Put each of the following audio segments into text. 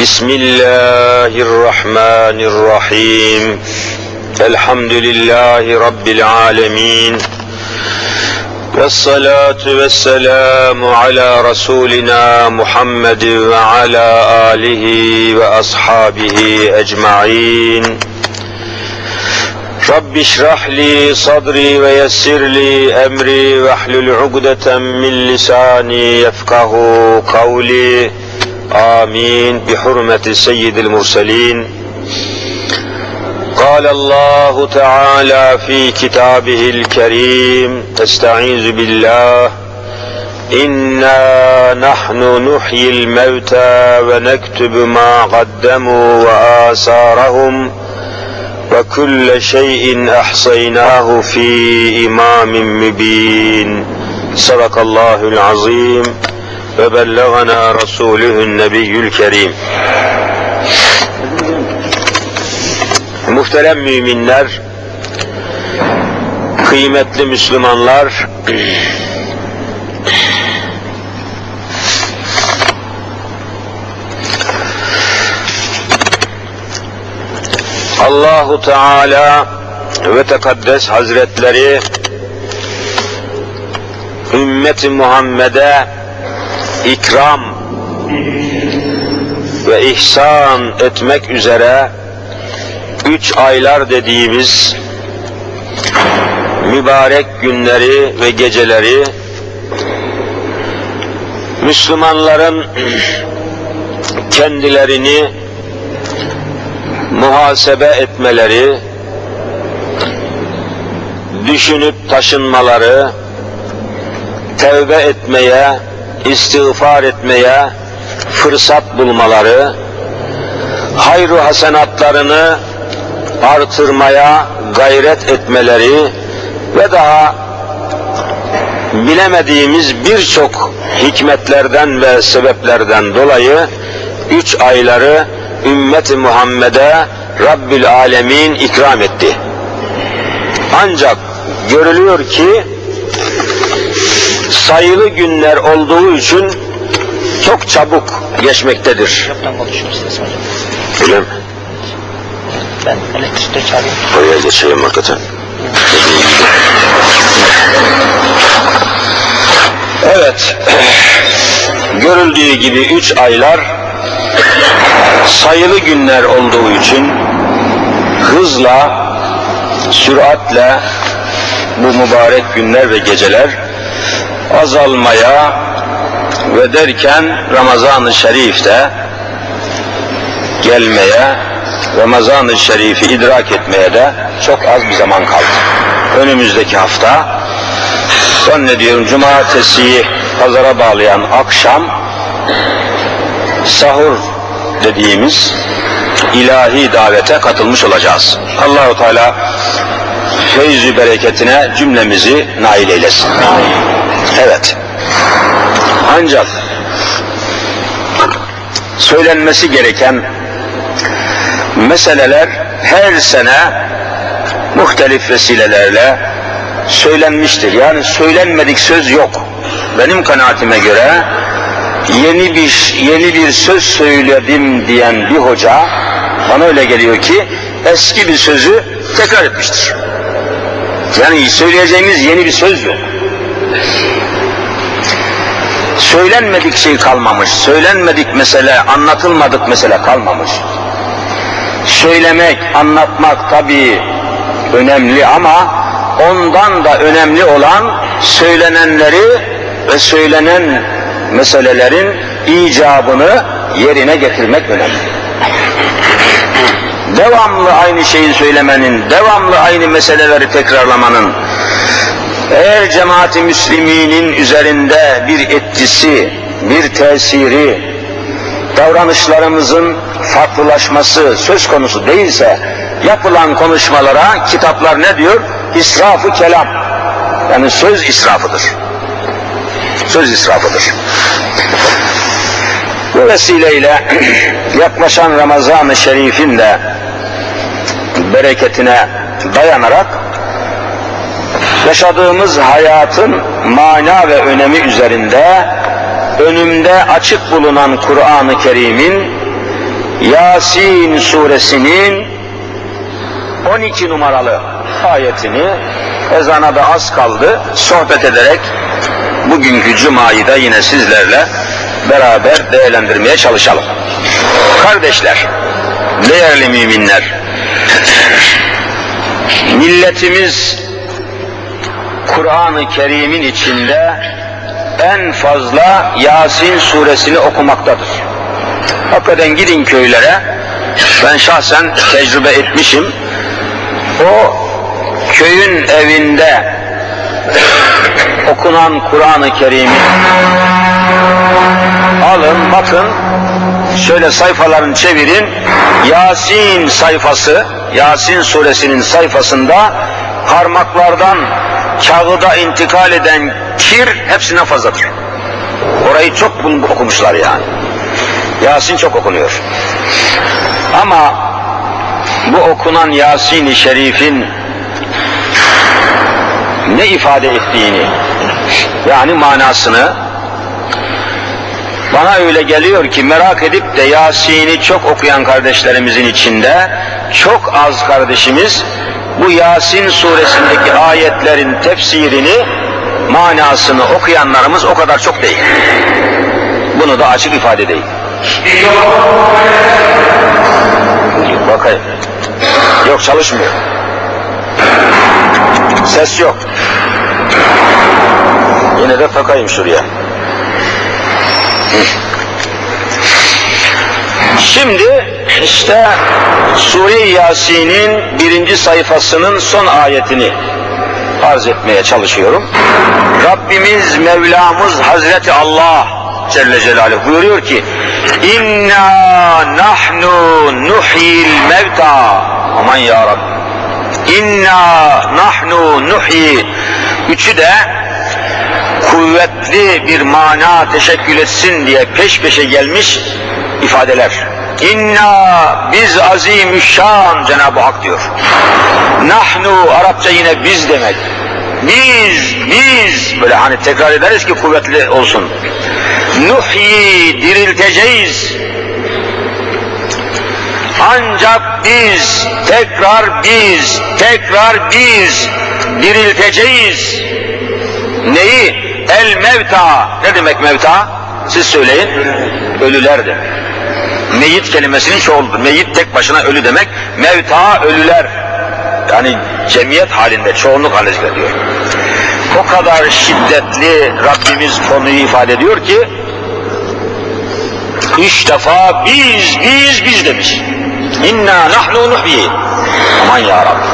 بسم الله الرحمن الرحيم. الحمد لله رب العالمين. والصلاة والسلام على رسولنا محمد وعلى آله وأصحابه أجمعين. رب اشرح لي صدري ويسر لي أمري واحلل عقدة من لساني يفقه قولي. آمين بحرمة سيد المرسلين. قال الله تعالى في كتابه الكريم استعيذ بالله. إنا نحن نحيي الموتى ونكتب ما قدموا وآثارهم وكل شيء أحصيناه في إمام مبين. صدق الله العظيم. وبلغنا رسوله النبي الكريم Muhterem müminler, kıymetli Müslümanlar, Allahu Teala ve Tekaddes Hazretleri ümmeti Muhammed'e ikram ve ihsan etmek üzere üç aylar dediğimiz mübarek günleri ve geceleri Müslümanların kendilerini muhasebe etmeleri, düşünüp taşınmaları, tevbe etmeye, istiğfar etmeye fırsat bulmaları, hayru hasenatlarını artırmaya gayret etmeleri ve daha bilemediğimiz birçok hikmetlerden ve sebeplerden dolayı üç ayları ümmeti Muhammed'e Rabbül Alemin ikram etti. Ancak görülüyor ki sayılı günler olduğu için çok çabuk geçmektedir. Öyle mi? Ben elektrikte çağırayım. Oraya geçeyim hakikaten. Evet, görüldüğü gibi üç aylar sayılı günler olduğu için hızla, süratle bu mübarek günler ve geceler azalmaya ve derken Ramazan-ı Şerif'te gelmeye, Ramazan-ı Şerif'i idrak etmeye de çok az bir zaman kaldı. Önümüzdeki hafta zannediyorum cumartesiyi pazara bağlayan akşam sahur dediğimiz ilahi davete katılmış olacağız. Allahu Teala feyzü bereketine cümlemizi nail eylesin. Evet. Ancak söylenmesi gereken meseleler her sene muhtelif vesilelerle söylenmiştir. Yani söylenmedik söz yok. Benim kanaatime göre yeni bir yeni bir söz söyledim diyen bir hoca bana öyle geliyor ki eski bir sözü tekrar etmiştir. Yani söyleyeceğimiz yeni bir söz yok. Söylenmedik şey kalmamış, söylenmedik mesele, anlatılmadık mesele kalmamış. Söylemek, anlatmak tabii önemli ama ondan da önemli olan söylenenleri ve söylenen meselelerin icabını yerine getirmek önemli. Devamlı aynı şeyi söylemenin, devamlı aynı meseleleri tekrarlamanın, eğer cemaati müsliminin üzerinde bir etkisi, bir tesiri, davranışlarımızın farklılaşması söz konusu değilse, yapılan konuşmalara kitaplar ne diyor? İsrafı kelam. Yani söz israfıdır. Söz israfıdır. Bu vesileyle yaklaşan Ramazan-ı Şerif'in de bereketine dayanarak yaşadığımız hayatın mana ve önemi üzerinde önümde açık bulunan Kur'an-ı Kerim'in Yasin suresinin 12 numaralı ayetini ezana da az kaldı sohbet ederek bugünkü cumayı da yine sizlerle beraber değerlendirmeye çalışalım. Kardeşler, değerli müminler, milletimiz Kur'an-ı Kerim'in içinde en fazla Yasin suresini okumaktadır. Hakikaten gidin köylere, ben şahsen tecrübe etmişim. O köyün evinde okunan Kur'an-ı Kerim'i alın bakın şöyle sayfalarını çevirin Yasin sayfası Yasin suresinin sayfasında parmaklardan kağıda intikal eden kir hepsinden fazladır. Orayı çok okumuşlar yani. Yasin çok okunuyor. Ama bu okunan Yasin-i Şerif'in ne ifade ettiğini yani manasını bana öyle geliyor ki merak edip de Yasin'i çok okuyan kardeşlerimizin içinde çok az kardeşimiz bu Yasin suresindeki ayetlerin tefsirini manasını okuyanlarımız o kadar çok değil. Bunu da açık ifade değil. Bakayım. Yok çalışmıyor. Ses yok. Yine de takayım şuraya. Şimdi işte Sure-i Yasin'in birinci sayfasının son ayetini arz etmeye çalışıyorum. Rabbimiz Mevlamız Hazreti Allah Celle Celaluhu buyuruyor ki İnna nahnu nuhyil mevta aman ya Rabbi İnna nahnu nuhyi üçü de kuvvetli bir mana teşekkül etsin diye peş peşe gelmiş ifadeler. İnna biz azimüşşan Cenab-ı Hak diyor. Nahnu Arapça yine biz demek. Biz, biz böyle hani tekrar ederiz ki kuvvetli olsun. Nuhyi dirilteceğiz. Ancak biz, tekrar biz, tekrar biz dirilteceğiz. Neyi? El mevta. Ne demek mevta? Siz söyleyin. Ölüler demek. Meyit kelimesinin çoğuludur. Meyit tek başına ölü demek. Mevta ölüler. Yani cemiyet halinde, çoğunluk halinde diyor. O kadar şiddetli Rabbimiz konuyu ifade ediyor ki üç defa biz, biz, biz demiş. İnna nahnu nuhyi. Aman ya Rabbi.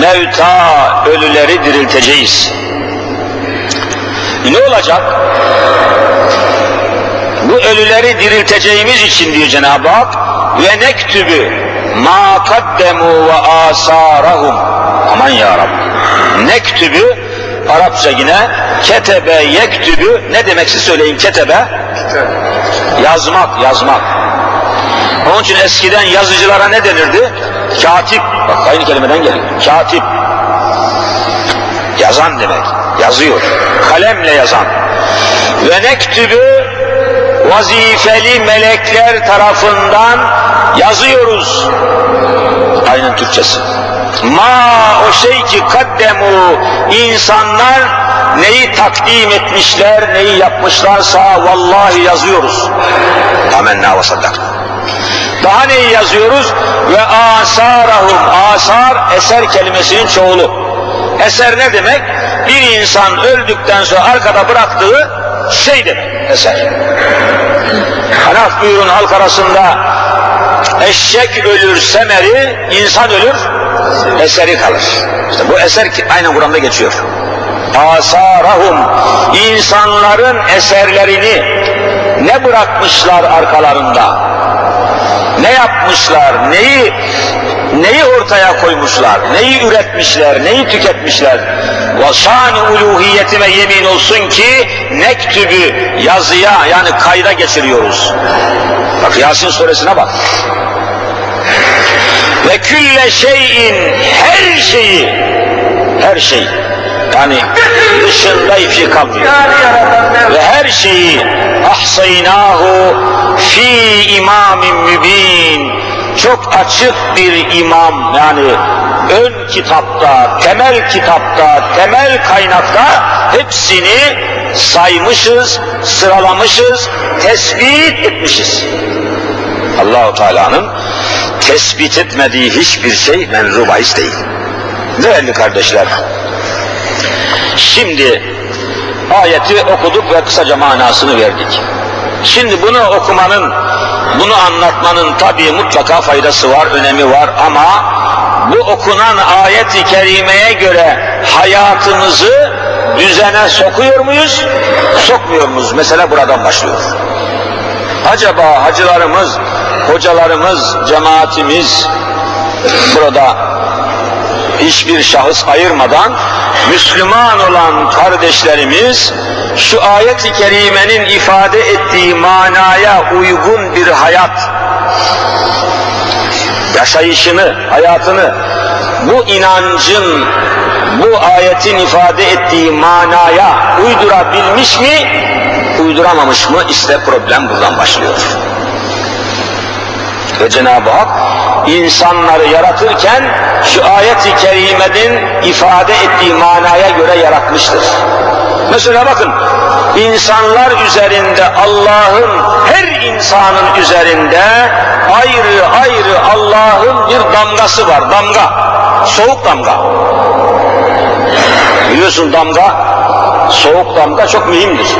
Mevta ölüleri dirilteceğiz. Ne olacak? Bu ölüleri dirilteceğimiz için diyor Cenab-ı Hak ve nektübü ma kaddemu ve asarahum. Aman ya Rabbi. Nektübü Arapça yine ketebe yektübü ne demek siz söyleyin ketebe? Yazmak, yazmak. Onun için eskiden yazıcılara ne denirdi? Katip. Bak aynı kelimeden geliyor. Katip. Yazan demek. Yazıyor. Kalemle yazan. Ve nektübü vazifeli melekler tarafından yazıyoruz. Aynen Türkçesi. Ma o şey ki kaddemu insanlar neyi takdim etmişler, neyi yapmışlarsa vallahi yazıyoruz. Amenna ve saddak. Daha neyi yazıyoruz? Ve asarahum. Asar eser kelimesinin çoğulu. Eser ne demek? Bir insan öldükten sonra arkada bıraktığı şey demek eser. Hanaf buyurun halk arasında eşek ölür semeri, insan ölür eseri kalır. İşte bu eser aynen Kur'an'da geçiyor. Asarahum insanların eserlerini ne bırakmışlar arkalarında? Ne yapmışlar? Neyi neyi ortaya koymuşlar? Neyi üretmişler? Neyi tüketmişler? Ve şan uluhiyetime yemin olsun ki nektübü yazıya yani kayda geçiriyoruz. Bak Yasin suresine bak. Ve külle şeyin her şeyi her şey yani dışında şey kalmıyor. Ve her şeyi ahsaynahu fi imam imamin mübin. Çok açık bir imam yani ön kitapta, temel kitapta, temel kaynakta hepsini saymışız, sıralamışız, tespit etmişiz. Allahu Teala'nın tespit etmediği hiçbir şey menzu bahis değil. Değerli kardeşler, şimdi ayeti okuduk ve kısaca manasını verdik. Şimdi bunu okumanın, bunu anlatmanın tabii mutlaka faydası var, önemi var ama bu okunan ayet-i kerimeye göre hayatımızı düzene sokuyor muyuz, sokmuyor muyuz? Mesela buradan başlıyor. Acaba hacılarımız, hocalarımız, cemaatimiz burada hiçbir şahıs ayırmadan Müslüman olan kardeşlerimiz şu ayet-i kerimenin ifade ettiği manaya uygun bir hayat yaşayışını, hayatını bu inancın, bu ayetin ifade ettiği manaya uydurabilmiş mi, uyduramamış mı? İşte problem buradan başlıyor. Ve Cenab-ı Hak insanları yaratırken şu ayet-i kerimenin ifade ettiği manaya göre yaratmıştır. Mesela bakın, insanlar üzerinde Allah'ın, her insanın üzerinde ayrı ayrı Allah'ın bir damgası var, damga, soğuk damga. Biliyorsun damga, soğuk damga çok mühimdir.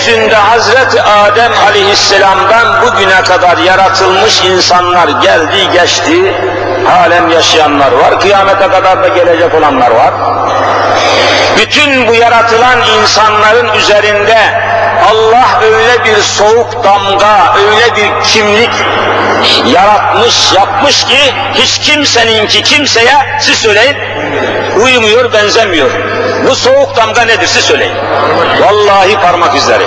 Yeryüzünde Hazreti Adem aleyhisselamdan bugüne kadar yaratılmış insanlar geldi geçti, halen yaşayanlar var, kıyamete kadar da gelecek olanlar var. Bütün bu yaratılan insanların üzerinde Allah öyle bir soğuk damga, öyle bir kimlik yaratmış, yapmış ki hiç kimseninki kimseye siz söyleyin uymuyor, benzemiyor. Bu soğuk damga nedir siz söyleyin. Vallahi parmak izleri.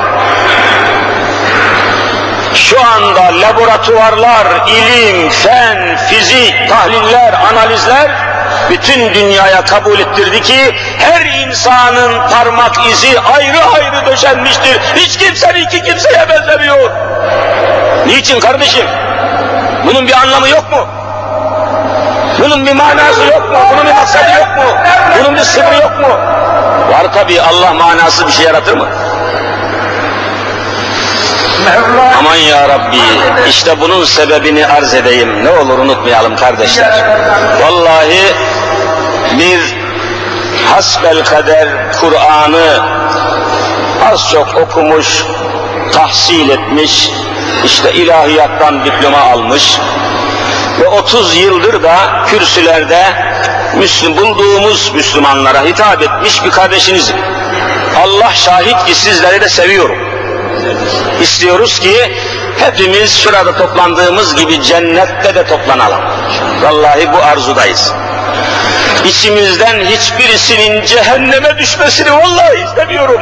Şu anda laboratuvarlar, ilim, fen, fizik, tahliller, analizler bütün dünyaya kabul ettirdi ki her insanın parmak izi ayrı ayrı döşenmiştir. Hiç kimsenin iki kimseye benzemiyor. Niçin kardeşim? Bunun bir anlamı yok mu? Bunun bir manası yok mu? Bunun bir maksadı yok mu? Bunun bir sırrı yok mu? Var tabi Allah manası bir şey yaratır mı? Aman ya Rabbi, işte bunun sebebini arz edeyim. Ne olur unutmayalım kardeşler. Vallahi bir hasbel kader Kur'an'ı az çok okumuş, tahsil etmiş, işte ilahiyattan diploma almış ve 30 yıldır da kürsülerde Müslüm, bulduğumuz Müslümanlara hitap etmiş bir kardeşinizim. Allah şahit ki sizleri de seviyorum. İstiyoruz ki hepimiz şurada toplandığımız gibi cennette de toplanalım. Vallahi bu arzudayız. İçimizden hiçbirisinin cehenneme düşmesini vallahi istemiyorum.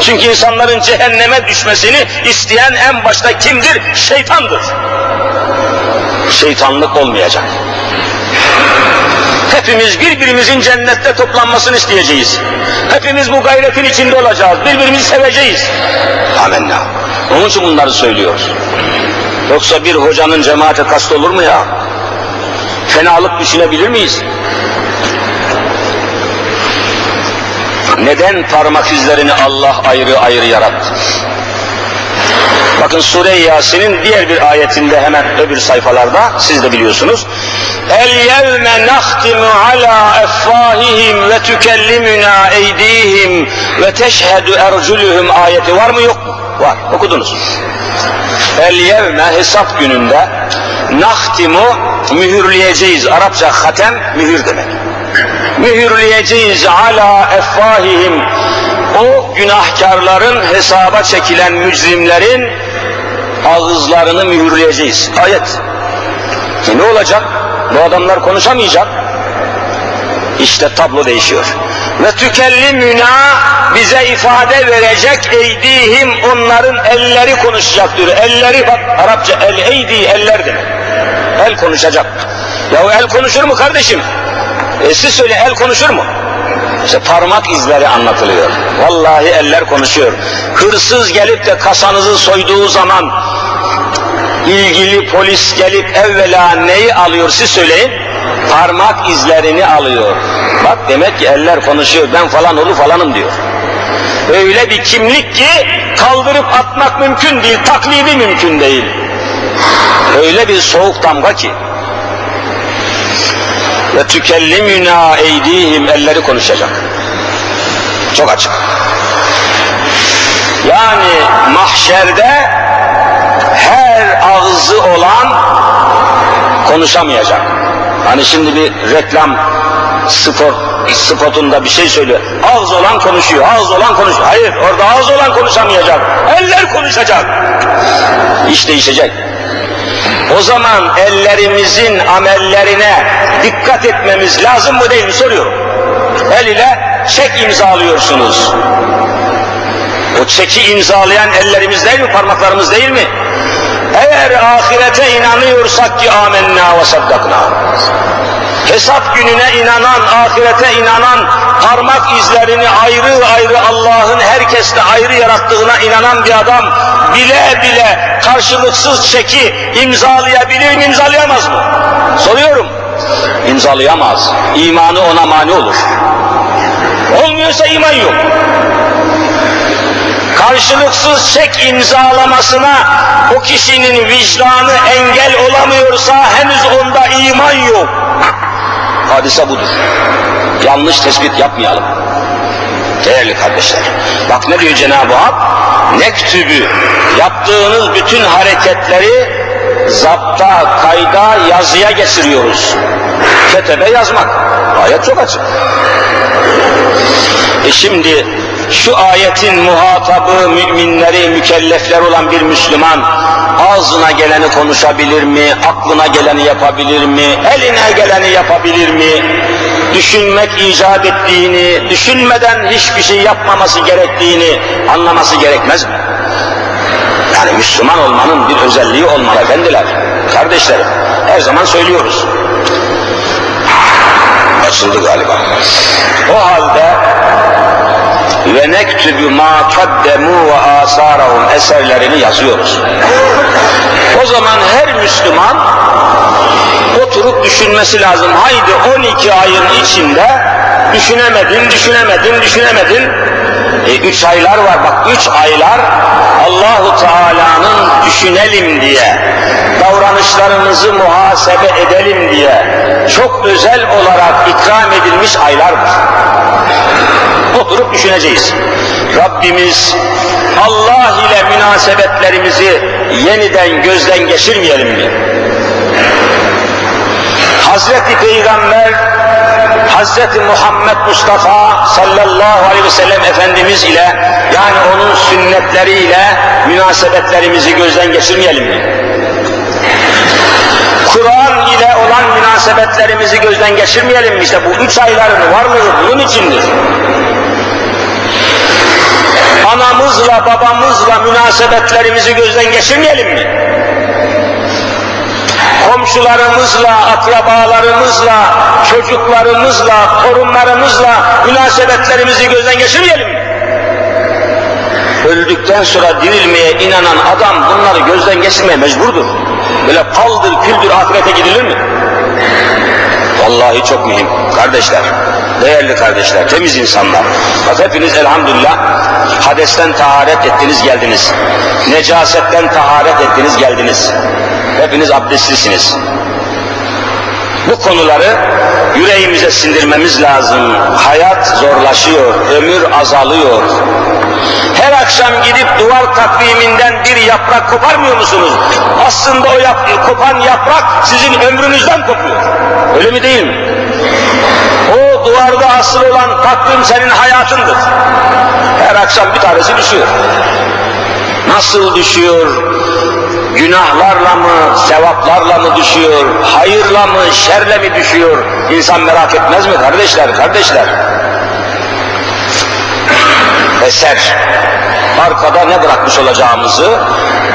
Çünkü insanların cehenneme düşmesini isteyen en başta kimdir? Şeytandır. Şeytanlık olmayacak. Hepimiz birbirimizin cennette toplanmasını isteyeceğiz. Hepimiz bu gayretin içinde olacağız. Birbirimizi seveceğiz. Amenna. Onun için bunları söylüyoruz. Yoksa bir hocanın cemaate kast olur mu ya? Fenalık düşünebilir miyiz? Neden parmak izlerini Allah ayrı ayrı yarattı? Bakın Sure-i Yasin'in diğer bir ayetinde hemen öbür sayfalarda siz de biliyorsunuz. El yevme nahtimu ala effahihim ve tükellimuna eydihim ve teşhedü erculuhum ayeti var mı yok mu? Var. Okudunuz. El yevme hesap gününde nahtimu mühürleyeceğiz. Arapça hatem mühür demek. Mühürleyeceğiz ala effahihim o günahkarların hesaba çekilen mücrimlerin ağızlarını mühürleyeceğiz. Ayet. E ne olacak? Bu adamlar konuşamayacak. İşte tablo değişiyor. Ve tükellimüna bize ifade verecek eydihim onların elleri konuşacaktır. Elleri bak Arapça el eydi eller demek. El konuşacak. Ya el konuşur mu kardeşim? E siz söyle el konuşur mu? İşte parmak izleri anlatılıyor. Vallahi eller konuşuyor. Hırsız gelip de kasanızı soyduğu zaman ilgili polis gelip evvela neyi alıyor siz söyleyin? Parmak izlerini alıyor. Bak demek ki eller konuşuyor. Ben falan olu falanım diyor. Öyle bir kimlik ki kaldırıp atmak mümkün değil, taklidi mümkün değil. Öyle bir soğuk damga ki. Ve tükellimüna eydihim elleri konuşacak. Çok açık. Yani mahşerde her ağzı olan konuşamayacak. Hani şimdi bir reklam spor spotunda bir şey söylüyor. Ağız olan konuşuyor, ağız olan konuşuyor. Hayır, orada ağız olan konuşamayacak. Eller konuşacak. İş değişecek. O zaman ellerimizin amellerine dikkat etmemiz lazım mı değil mi soruyorum. El ile çek imzalıyorsunuz. O çeki imzalayan ellerimiz değil mi, parmaklarımız değil mi? Eğer ahirete inanıyorsak ki amenna ve saddakna. Hesap gününe inanan, ahirete inanan, parmak izlerini ayrı ayrı Allah'ın herkesle ayrı yarattığına inanan bir adam bile bile karşılıksız çeki imzalayabilir mi, imzalayamaz mı? Soruyorum. İmzalayamaz. İmanı ona mani olur. Olmuyorsa iman yok karşılıksız çek imzalamasına o kişinin vicdanı engel olamıyorsa henüz onda iman yok. Hadise budur. Yanlış tespit yapmayalım. Değerli kardeşler. Bak ne diyor Cenab-ı Hak? Nektübü yaptığınız bütün hareketleri zapta, kayda, yazıya geçiriyoruz. Ketebe yazmak. Ayet çok açık. E şimdi şu ayetin muhatabı, müminleri, mükellefler olan bir Müslüman ağzına geleni konuşabilir mi, aklına geleni yapabilir mi, eline geleni yapabilir mi, düşünmek icap ettiğini, düşünmeden hiçbir şey yapmaması gerektiğini anlaması gerekmez mi? Yani Müslüman olmanın bir özelliği olmalı efendiler, kardeşlerim. Her zaman söylüyoruz. Açıldı galiba. O halde ve nektübü ma kaddemu ve asarahum eserlerini yazıyoruz. O zaman her Müslüman oturup düşünmesi lazım. Haydi 12 ayın içinde düşünemedin, düşünemedin, düşünemedin. E, üç aylar var bak, üç aylar Allahu Teala'nın düşünelim diye, davranışlarımızı muhasebe edelim diye çok özel olarak ikram edilmiş aylardır. Oturup düşüneceğiz. Rabbimiz Allah ile münasebetlerimizi yeniden gözden geçirmeyelim mi? Hazreti Peygamber Hazreti Muhammed Mustafa sallallahu aleyhi ve sellem Efendimiz ile yani onun sünnetleriyle münasebetlerimizi gözden geçirmeyelim mi? Kur'an ile olan münasebetlerimizi gözden geçirmeyelim mi? İşte bu üç ayların varlığı bunun içindir. Anamızla babamızla münasebetlerimizi gözden geçirmeyelim mi? Komşularımızla, akrabalarımızla, çocuklarımızla, torunlarımızla münasebetlerimizi gözden geçirmeyelim? Öldükten sonra dirilmeye inanan adam bunları gözden geçirmeye mecburdur. Böyle paldır küldür ahirete gidilir mi? Vallahi çok mühim. Kardeşler, değerli kardeşler, temiz insanlar. Bak hepiniz elhamdülillah hadesten taharet ettiniz geldiniz. Necasetten taharet ettiniz geldiniz. Hepiniz abdestlisiniz. Bu konuları yüreğimize sindirmemiz lazım. Hayat zorlaşıyor, ömür azalıyor. Her akşam gidip duvar takviminden bir yaprak koparmıyor musunuz? Aslında o yap kopan yaprak sizin ömrünüzden kopuyor. Öyle mi değil mi? O duvarda asıl olan takvim senin hayatındır. Her akşam bir tanesi düşüyor. Nasıl düşüyor? Günahlarla mı, sevaplarla mı düşüyor? Hayırla mı, şerle mi düşüyor? İnsan merak etmez mi kardeşler, kardeşler? Eser. Arkada ne bırakmış olacağımızı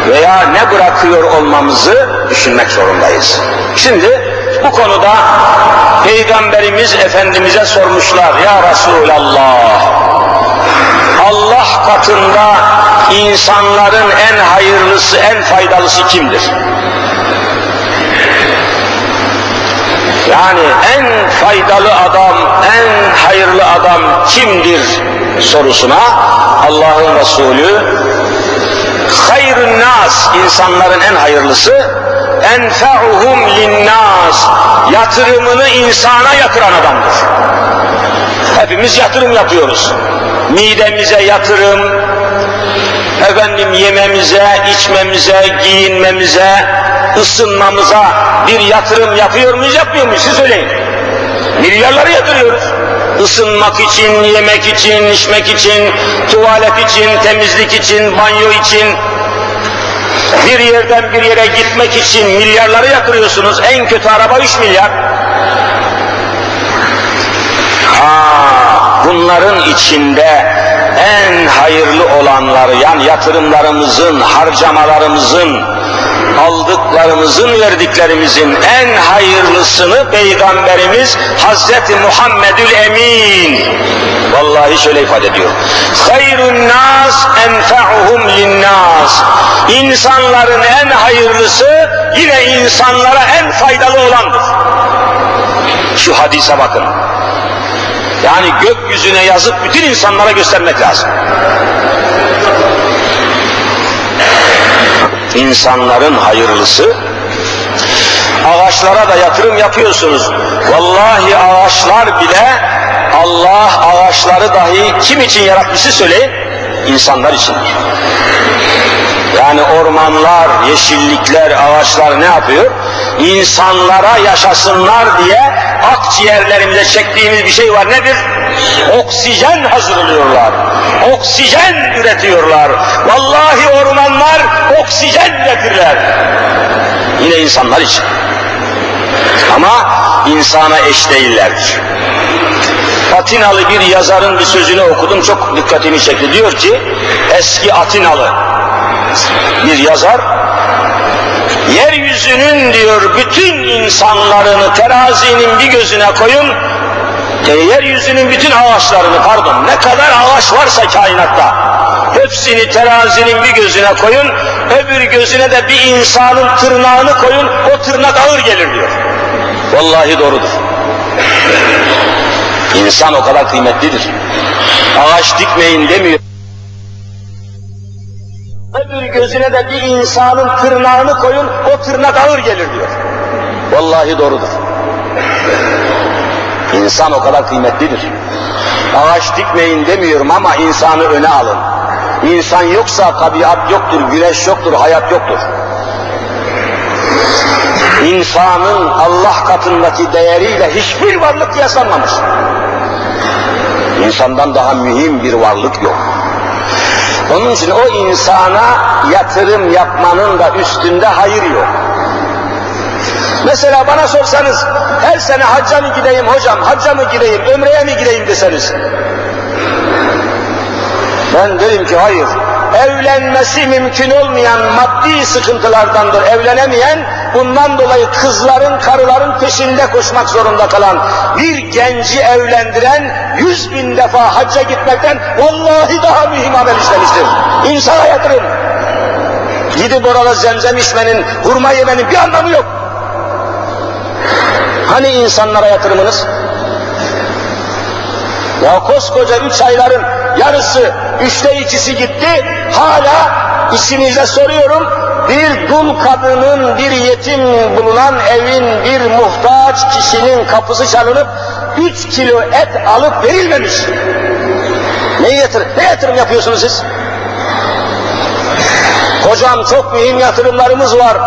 veya ne bırakıyor olmamızı düşünmek zorundayız. Şimdi Bu konuda Peygamberimiz Efendimiz'e sormuşlar. Ya Resulallah, Allah katında insanların en hayırlısı, en faydalısı kimdir? Yani en faydalı adam, en hayırlı adam kimdir sorusuna Allah'ın Resulü hayrun nas insanların en hayırlısı enfa'uhum linnas yatırımını insana yatıran adamdır. Hepimiz yatırım yapıyoruz. Midemize yatırım, efendim yememize, içmemize, giyinmemize, ısınmamıza bir yatırım yapıyor muyuz, yapmıyor muyuz? Siz söyleyin. Milyarları yatırıyoruz. Isınmak için, yemek için, içmek için, tuvalet için, temizlik için, banyo için, bir yerden bir yere gitmek için milyarları yatırıyorsunuz. En kötü araba 3 milyar. Ha, bunların içinde en hayırlı olanları yani yatırımlarımızın, harcamalarımızın, aldıklarımızın, verdiklerimizin en hayırlısını Peygamberimiz Hazreti Muhammedül Emin vallahi şöyle ifade ediyor. Hayrun nas enfa'uhum linnas. İnsanların en hayırlısı yine insanlara en faydalı olandır. Şu hadise bakın. Yani gökyüzüne yazıp bütün insanlara göstermek lazım. İnsanların hayırlısı, ağaçlara da yatırım yapıyorsunuz. Vallahi ağaçlar bile Allah ağaçları dahi kim için yaratmışı söyleyin? İnsanlar için. Yani ormanlar, yeşillikler, ağaçlar ne yapıyor? İnsanlara yaşasınlar diye akciğerlerimize çektiğimiz bir şey var. Nedir? Oksijen hazırlıyorlar. Oksijen üretiyorlar. Vallahi ormanlar oksijen üretirler. Yine insanlar için. Ama insana eş değillerdir. Atinalı bir yazarın bir sözünü okudum çok dikkatimi çekti. Diyor ki eski Atinalı bir yazar yeryüzünün diyor bütün insanlarını terazinin bir gözüne koyun e, yeryüzünün bütün ağaçlarını pardon ne kadar ağaç varsa kainatta hepsini terazinin bir gözüne koyun öbür gözüne de bir insanın tırnağını koyun o tırnak ağır gelir diyor. Vallahi doğrudur. İnsan o kadar kıymetlidir. Ağaç dikmeyin demiyor. Öbür gözüne de bir insanın tırnağını koyun, o tırnak ağır gelir diyor. Vallahi doğrudur. İnsan o kadar kıymetlidir. Ağaç dikmeyin demiyorum ama insanı öne alın. İnsan yoksa tabiat yoktur, güneş yoktur, hayat yoktur. İnsanın Allah katındaki değeriyle hiçbir varlık kıyaslanmamış. İnsandan daha mühim bir varlık yok. Onun için o insana yatırım yapmanın da üstünde hayır yok. Mesela bana sorsanız her sene hacca mı gideyim hocam, hacca mı gideyim, ömreye mi gideyim deseniz. Ben derim ki hayır. Evlenmesi mümkün olmayan maddi sıkıntılardandır. Evlenemeyen bundan dolayı kızların, karıların peşinde koşmak zorunda kalan bir genci evlendiren yüz bin defa hacca gitmekten vallahi daha mühim amel işlemiştir. İnsana yatırım. Gidip orada zemzem içmenin, hurma yemenin bir anlamı yok. Hani insanlara yatırımınız? Ya koskoca üç ayların yarısı, üçte ikisi gitti, hala içinize soruyorum, bir dul kadının, bir yetim bulunan evin bir muhtaç kişinin kapısı çalınıp üç kilo et alıp verilmemiş. Ne yatır, ne yatırım yapıyorsunuz siz? Hocam çok mühim yatırımlarımız var.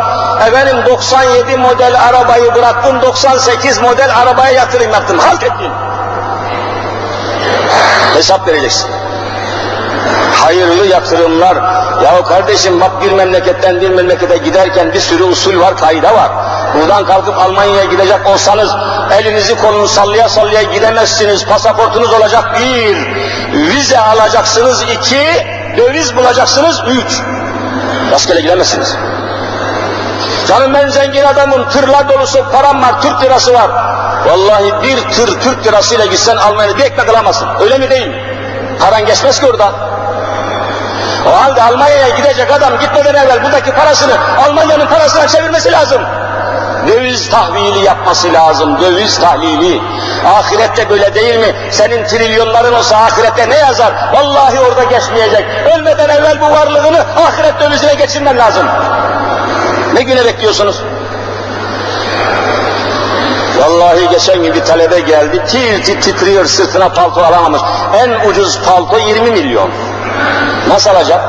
Efendim 97 model arabayı bıraktım, 98 model arabaya yatırım yaptım. Halt ettim. Hesap vereceksin. Hayırlı yatırımlar. Ya kardeşim bak bir memleketten bir memlekete giderken bir sürü usul var, kaide var. Buradan kalkıp Almanya'ya gidecek olsanız elinizi kolunuzu sallaya sallaya gidemezsiniz. Pasaportunuz olacak bir, vize alacaksınız iki, döviz bulacaksınız üç. Rastgele gidemezsiniz. Canım ben zengin adamım, tırlar dolusu param var, Türk lirası var. Vallahi bir tır Türk lirasıyla gitsen Almanya'da bir ekmek alamazsın. Öyle mi değil mi? Paran geçmez ki oradan. O halde Almanya'ya gidecek adam gitmeden evvel buradaki parasını Almanya'nın parasına çevirmesi lazım. Döviz tahvili yapması lazım, döviz tahlili. Ahirette böyle değil mi? Senin trilyonların olsa ahirette ne yazar? Vallahi orada geçmeyecek. Ölmeden evvel bu varlığını ahiret dövizine geçirmen lazım. Ne güne bekliyorsunuz? Vallahi geçen gün bir talebe geldi, tir tir titriyor sırtına palto alamamış. En ucuz palto 20 milyon. Nasıl alacak?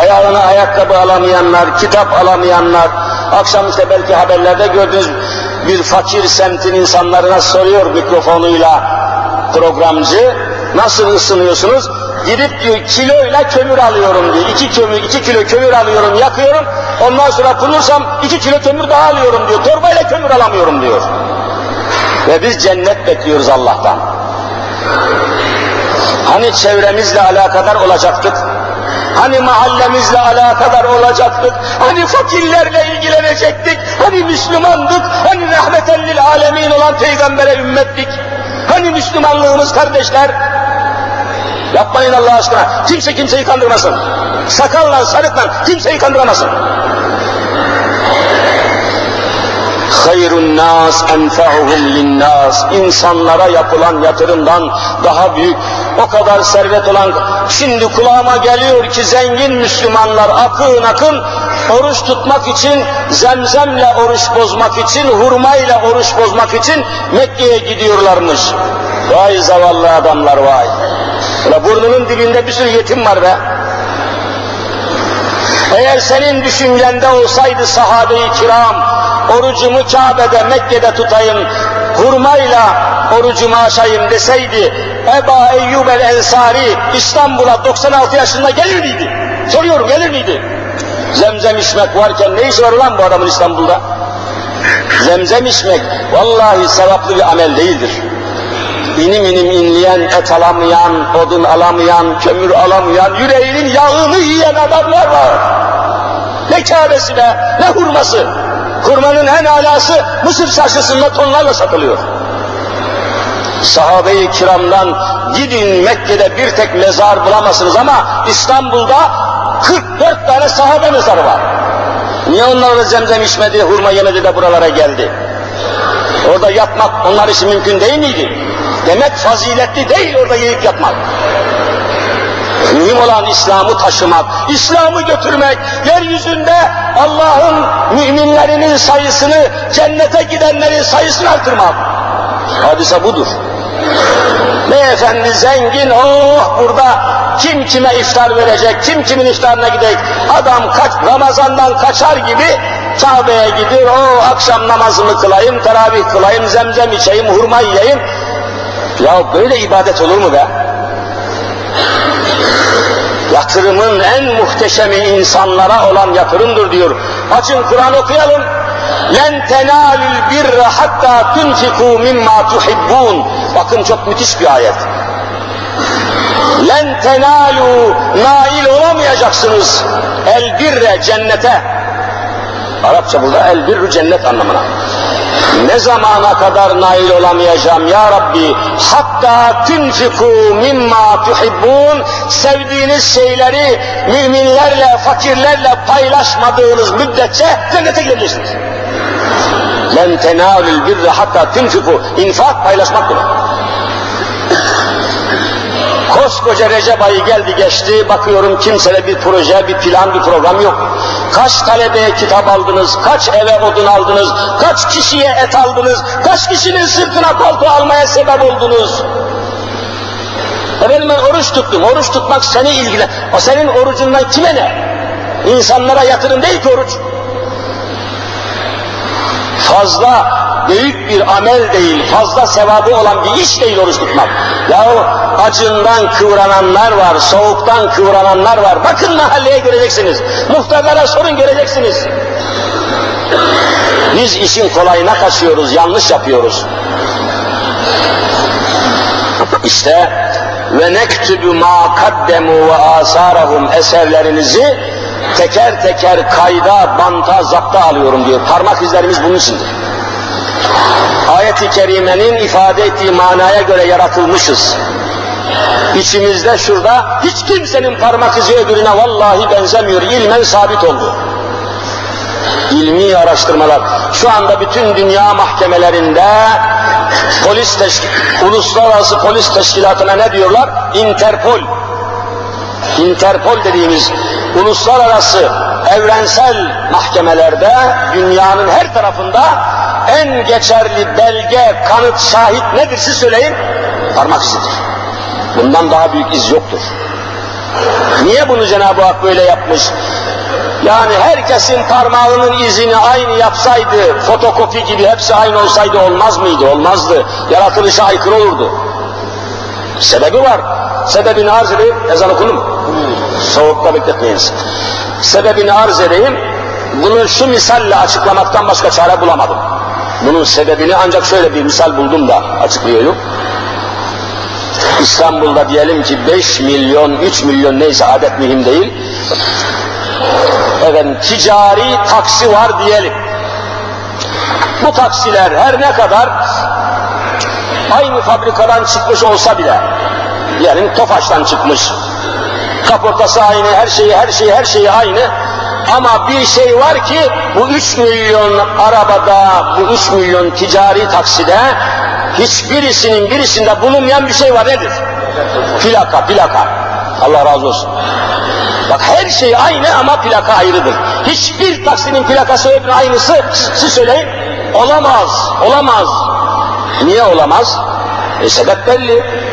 Ayağına ayakkabı alamayanlar, kitap alamayanlar, akşam işte belki haberlerde gördüğünüz bir fakir semtin insanlarına soruyor mikrofonuyla programcı, nasıl ısınıyorsunuz? Gidip diyor kiloyla kömür alıyorum diyor. İki kömür, iki kilo kömür alıyorum, yakıyorum. Ondan sonra bulursam iki kilo kömür daha alıyorum diyor. Torbayla kömür alamıyorum diyor. Ve biz cennet bekliyoruz Allah'tan. Hani çevremizle alakadar olacaktık? Hani mahallemizle alakadar olacaktık? Hani fakirlerle ilgilenecektik? Hani Müslümandık? Hani rahmeten lil alemin olan peygambere ümmettik? Hani Müslümanlığımız kardeşler? Yapmayın Allah aşkına. Kimse kimseyi kandırmasın. Sakalla, sarıkla kimseyi kandıramasın. hayrun nas enfa'uhum linnas insanlara yapılan yatırımdan daha büyük o kadar servet olan şimdi kulağıma geliyor ki zengin Müslümanlar akın akın oruç tutmak için zemzemle oruç bozmak için hurmayla oruç bozmak için Mekke'ye gidiyorlarmış vay zavallı adamlar vay Ulan burnunun dibinde bir sürü yetim var be eğer senin düşüncende olsaydı sahabe-i kiram, orucumu Kabe'de, Mekke'de tutayım, hurmayla orucumu aşayım deseydi, Eba Eyyub el Ensari İstanbul'a 96 yaşında gelir miydi? Soruyorum gelir miydi? Zemzem içmek varken ne iş var lan bu adamın İstanbul'da? Zemzem içmek vallahi sevaplı bir amel değildir. İnim inim inleyen, et alamayan, odun alamayan, kömür alamayan, yüreğinin yağını yiyen adamlar var. Ne kâbesi be, ne hurması. Hurmanın en alası Mısır çarşısında tonlarla satılıyor. Sahabe-i kiramdan gidin Mekke'de bir tek mezar bulamazsınız ama İstanbul'da 44 tane sahabe mezarı var. Niye onlar da zemzem içmedi, hurma yemedi de buralara geldi? Orada yatmak onlar için mümkün değil miydi? Demek faziletli değil orada yiyip yatmak. Mühim olan İslam'ı taşımak, İslam'ı götürmek, yeryüzünde Allah'ın müminlerinin sayısını, cennete gidenlerin sayısını artırmak. Hadise budur. Beyefendi zengin, oh burada kim kime iftar verecek, kim kimin iftarına gidecek, adam kaç, Ramazan'dan kaçar gibi Kabe'ye gidiyor, o akşam namazımı kılayım, teravih kılayım, zemzem içeyim, hurma yiyeyim. Ya böyle ibadet olur mu be? Yatırımın en muhteşemi insanlara olan yatırımdır diyor. Açın Kur'an okuyalım. Len tenalil birra hatta tunfiku mimma tuhibbun. Bakın çok müthiş bir ayet. Len tenalu nail olamayacaksınız. El birre cennete. Arapça burada el birru cennet anlamına. Ne zamana kadar nail olamayacağım ya Rabbi? Hatta tunfiku mimma tuhibbun sevdiğiniz şeyleri müminlerle, fakirlerle paylaşmadığınız müddetçe cennete girebilirsiniz. Len tenalul birre hatta tunfiku infak paylaşmak demek. Koskoca Recep ayı geldi geçti, bakıyorum kimsede bir proje, bir plan, bir program yok. Kaç talebeye kitap aldınız, kaç eve odun aldınız, kaç kişiye et aldınız, kaç kişinin sırtına palto almaya sebep oldunuz. Efendim ben oruç tuttum, oruç tutmak seni ilgilen. O senin orucundan kime ne? İnsanlara yatırım değil ki oruç. Fazla büyük bir amel değil, fazla sevabı olan bir iş değil oruç tutmak. Yahu acından kıvrananlar var, soğuktan kıvrananlar var. Bakın mahalleye göreceksiniz. Muhtarlara sorun göreceksiniz. Biz işin kolayına kaçıyoruz, yanlış yapıyoruz. İşte ve nektubu ma kaddemu ve asarahum eserlerinizi teker teker kayda, banta, zapta alıyorum diyor. Parmak izlerimiz bunun içindir. Ayet-i Kerime'nin ifade ettiği manaya göre yaratılmışız. İçimizde şurada hiç kimsenin parmak izi öbürüne vallahi benzemiyor. İlmen sabit oldu. İlmi araştırmalar. Şu anda bütün dünya mahkemelerinde polis teşkil, uluslararası polis teşkilatına ne diyorlar? Interpol. Interpol dediğimiz uluslararası evrensel mahkemelerde dünyanın her tarafında en geçerli belge, kanıt, şahit nedir siz söyleyin? Parmak izidir. Bundan daha büyük iz yoktur. Niye bunu Cenab-ı Hak böyle yapmış? Yani herkesin parmağının izini aynı yapsaydı, fotokopi gibi hepsi aynı olsaydı olmaz mıydı? Olmazdı. Yaratılışa aykırı olurdu. Sebebi var. Sebebini arz edeyim. Ezan okundu mu? Soğukta bekletmeyiniz. Sebebini arz edeyim. Bunu şu misalle açıklamaktan başka çare bulamadım. Bunun sebebini ancak şöyle bir misal buldum da açıklıyorum. İstanbul'da diyelim ki 5 milyon, 3 milyon neyse adet mühim değil. Efendim ticari taksi var diyelim. Bu taksiler her ne kadar aynı fabrikadan çıkmış olsa bile, diyelim Tofaş'tan çıkmış, kaportası aynı, her şeyi, her şeyi, her şeyi aynı, ama bir şey var ki bu 3 milyon arabada, bu 3 milyon ticari takside hiçbirisinin birisinde bulunmayan bir şey var nedir? Plaka, plaka. Allah razı olsun. Bak her şey aynı ama plaka ayrıdır. Hiçbir taksinin plakası öbürü aynısı, siz söyleyin. Olamaz, olamaz. Niye olamaz? E sebep belli.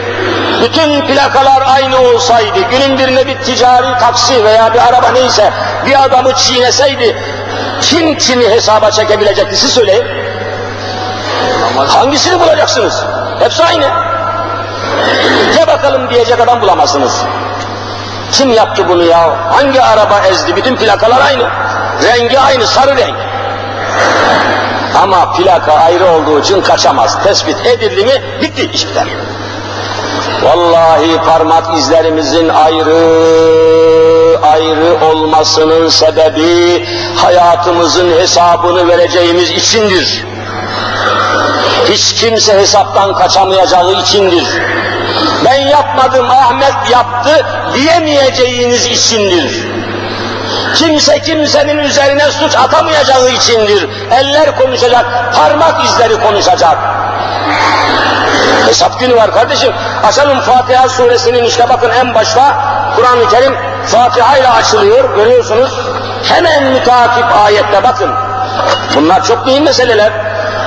Bütün plakalar aynı olsaydı, günün birine bir ticari taksi veya bir araba neyse bir adamı çiğneseydi, kim kimi hesaba çekebilecekti siz söyleyin. Hangisini bulacaksınız? Hepsi aynı. De bakalım diyecek adam bulamazsınız. Kim yaptı bunu ya? Hangi araba ezdi? Bütün plakalar aynı. Rengi aynı, sarı renk. Ama plaka ayrı olduğu için kaçamaz. Tespit edildi mi bitti, iş biter. Vallahi parmak izlerimizin ayrı ayrı olmasının sebebi hayatımızın hesabını vereceğimiz içindir. Hiç kimse hesaptan kaçamayacağı içindir. Ben yapmadım, Ahmet yaptı diyemeyeceğiniz içindir. Kimse kimsenin üzerine suç atamayacağı içindir. Eller konuşacak, parmak izleri konuşacak. Hesap günü var kardeşim. Açalım Fatiha suresinin işte bakın en başta Kur'an-ı Kerim Fatiha ile açılıyor görüyorsunuz. Hemen mütakip ayette bakın. Bunlar çok mühim meseleler.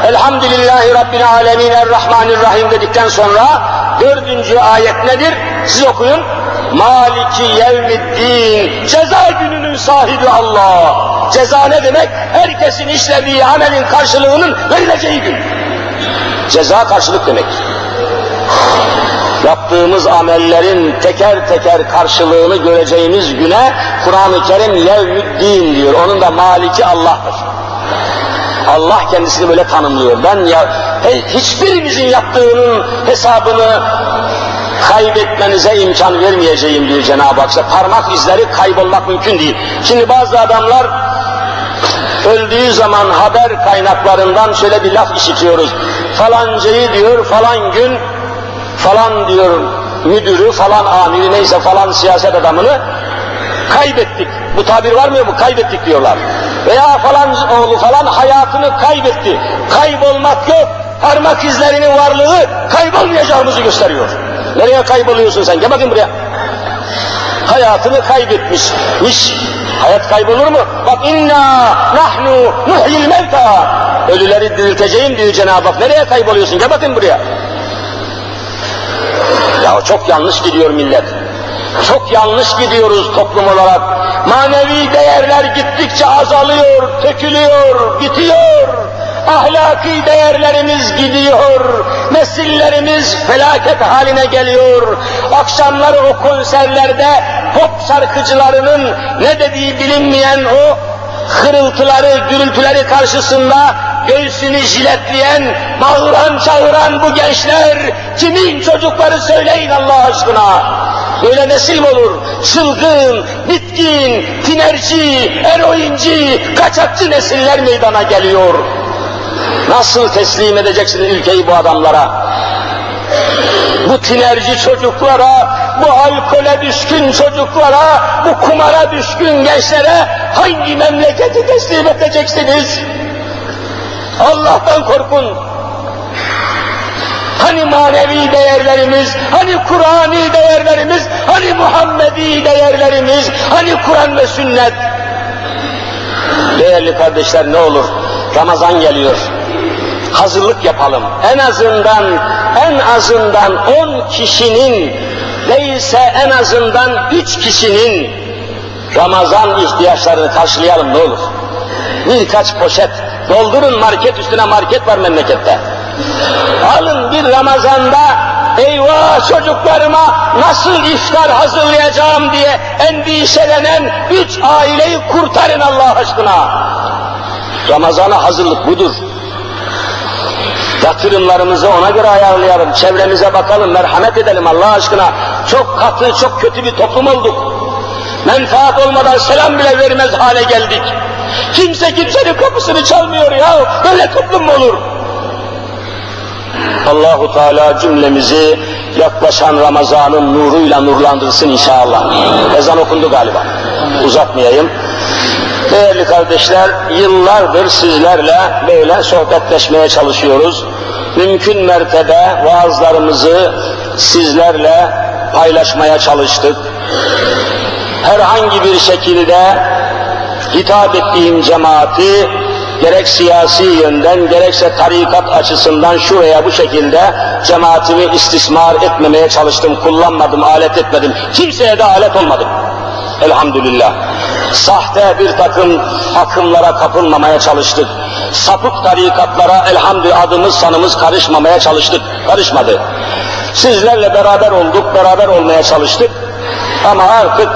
Elhamdülillahi Rabbil Alemin Errahmanirrahim dedikten sonra dördüncü ayet nedir? Siz okuyun. Maliki yevmiddin. Ceza gününün sahibi Allah. Ceza ne demek? Herkesin işlediği amelin karşılığının verileceği gün. Ceza karşılık demek. Yaptığımız amellerin teker teker karşılığını göreceğimiz güne Kur'an-ı Kerim yevmüddin diyor. Onun da maliki Allah'tır. Allah kendisini böyle tanımlıyor. Ben ya hiçbirimizin yaptığının hesabını kaybetmenize imkan vermeyeceğim diyor Cenab-ı Hak. İşte parmak izleri kaybolmak mümkün değil. Şimdi bazı adamlar öldüğü zaman haber kaynaklarından şöyle bir laf işitiyoruz. Falancayı diyor falan gün falan diyor müdürü falan amiri neyse falan siyaset adamını kaybettik. Bu tabir var mı bu? Kaybettik diyorlar. Veya falan oğlu falan hayatını kaybetti. Kaybolmak yok. Parmak izlerinin varlığı kaybolmayacağımızı gösteriyor. Nereye kayboluyorsun sen? Gel bakayım buraya. Hayatını kaybetmişmiş. Hayat kaybolur mu? Bak inna nahnu nuhyil mevta. Ölüleri dirilteceğim diyor Cenab-ı Hak. Nereye kayboluyorsun? Gel bakayım buraya. Ya çok yanlış gidiyor millet. Çok yanlış gidiyoruz toplum olarak. Manevi değerler gittikçe azalıyor, tökülüyor, bitiyor. Ahlaki değerlerimiz gidiyor. Nesillerimiz felaket haline geliyor. Akşamları o konserlerde pop şarkıcılarının ne dediği bilinmeyen o hırıltıları, gürültüleri karşısında göğsünü jiletleyen, bağıran çağıran bu gençler, kimin çocukları söyleyin Allah aşkına. Böyle nesil mi olur? Çılgın, bitkin, tinerci, eroinci, kaçakçı nesiller meydana geliyor. Nasıl teslim edeceksin ülkeyi bu adamlara? Bu tinerci çocuklara, bu alkole düşkün çocuklara, bu kumara düşkün gençlere hangi memleketi teslim edeceksiniz? Allah'tan korkun. Hani manevi değerlerimiz, hani Kur'ani değerlerimiz, hani Muhammedi değerlerimiz, hani Kur'an ve sünnet. Değerli kardeşler ne olur, Ramazan geliyor. Hazırlık yapalım. En azından, en azından on kişinin, değilse en azından üç kişinin Ramazan ihtiyaçlarını karşılayalım ne olur. Birkaç poşet, doldurun market üstüne market var memlekette. Alın bir Ramazan'da eyvah çocuklarıma nasıl iftar hazırlayacağım diye endişelenen üç aileyi kurtarın Allah aşkına. Ramazan'a hazırlık budur. Yatırımlarımızı ona göre ayarlayalım, çevremize bakalım, merhamet edelim Allah aşkına. Çok katı, çok kötü bir toplum olduk. Menfaat olmadan selam bile vermez hale geldik. Kimse kimsenin kapısını çalmıyor ya, böyle toplum mu olur? Allahu Teala cümlemizi yaklaşan Ramazan'ın nuruyla nurlandırsın inşallah. Ezan okundu galiba. Uzatmayayım. Değerli kardeşler, yıllardır sizlerle böyle sohbetleşmeye çalışıyoruz. Mümkün mertebe vaazlarımızı sizlerle paylaşmaya çalıştık. Herhangi bir şekilde hitap ettiğim cemaati gerek siyasi yönden gerekse tarikat açısından şu veya bu şekilde cemaatimi istismar etmemeye çalıştım, kullanmadım, alet etmedim. Kimseye de alet olmadım. Elhamdülillah. Sahte bir takım akımlara kapılmamaya çalıştık. Sapık tarikatlara elhamdülillah adımız sanımız karışmamaya çalıştık. Karışmadı. Sizlerle beraber olduk, beraber olmaya çalıştık. Ama artık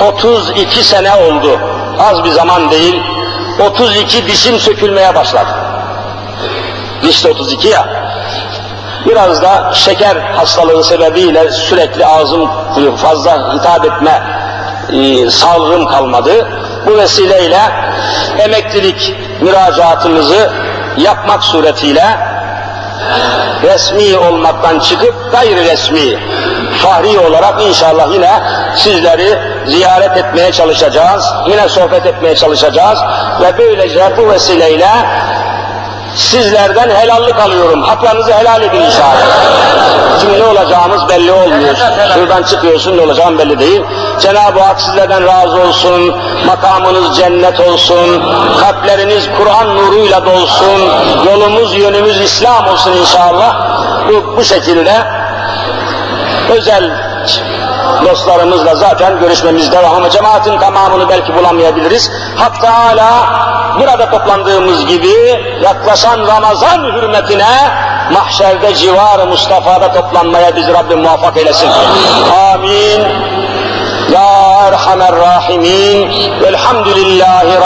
32 sene oldu. Az bir zaman değil. 32 dişim sökülmeye başladı. Diş de 32 ya. Biraz da şeker hastalığı sebebiyle sürekli ağzım fazla hitap etme e, sağlığım kalmadı. Bu vesileyle emeklilik müracaatımızı yapmak suretiyle resmi olmaktan çıkıp gayri resmi, fahri olarak inşallah yine sizleri ziyaret etmeye çalışacağız, yine sohbet etmeye çalışacağız ve böylece bu vesileyle sizlerden helallik alıyorum. Haklarınızı helal edin inşallah. Şimdi ne olacağımız belli olmuyor. Şuradan çıkıyorsun ne olacağın belli değil. Cenab-ı Hak sizlerden razı olsun. Makamınız cennet olsun. Kalpleriniz Kur'an nuruyla dolsun. Yolumuz yönümüz İslam olsun inşallah. Bu, bu şekilde özel dostlarımızla zaten görüşmemiz devam ama cemaatin tamamını belki bulamayabiliriz. Hatta hala burada toplandığımız gibi yaklaşan Ramazan hürmetine mahşerde civar Mustafa'da toplanmaya bizi Rabbim muvaffak eylesin. Amin. Ya Erhamer Rahimin. Velhamdülillahi